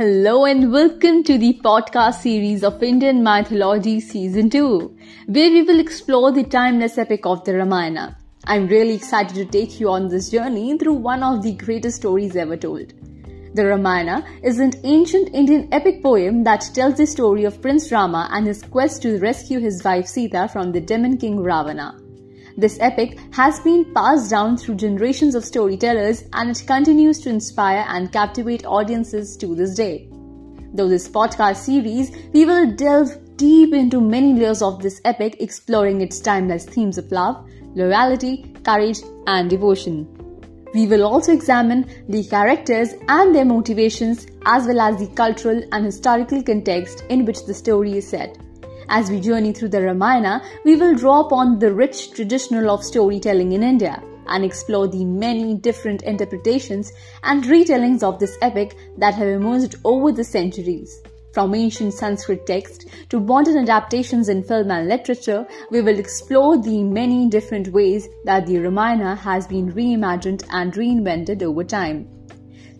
Hello and welcome to the podcast series of Indian Mythology Season 2, where we will explore the timeless epic of the Ramayana. I'm really excited to take you on this journey through one of the greatest stories ever told. The Ramayana is an ancient Indian epic poem that tells the story of Prince Rama and his quest to rescue his wife Sita from the demon king Ravana. This epic has been passed down through generations of storytellers and it continues to inspire and captivate audiences to this day. Though this podcast series, we will delve deep into many layers of this epic, exploring its timeless themes of love, loyalty, courage, and devotion. We will also examine the characters and their motivations as well as the cultural and historical context in which the story is set. As we journey through the Ramayana, we will draw upon the rich tradition of storytelling in India and explore the many different interpretations and retellings of this epic that have emerged over the centuries. From ancient Sanskrit texts to modern adaptations in film and literature, we will explore the many different ways that the Ramayana has been reimagined and reinvented over time.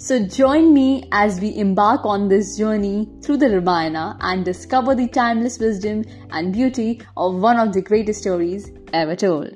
So join me as we embark on this journey through the Ramayana and discover the timeless wisdom and beauty of one of the greatest stories ever told.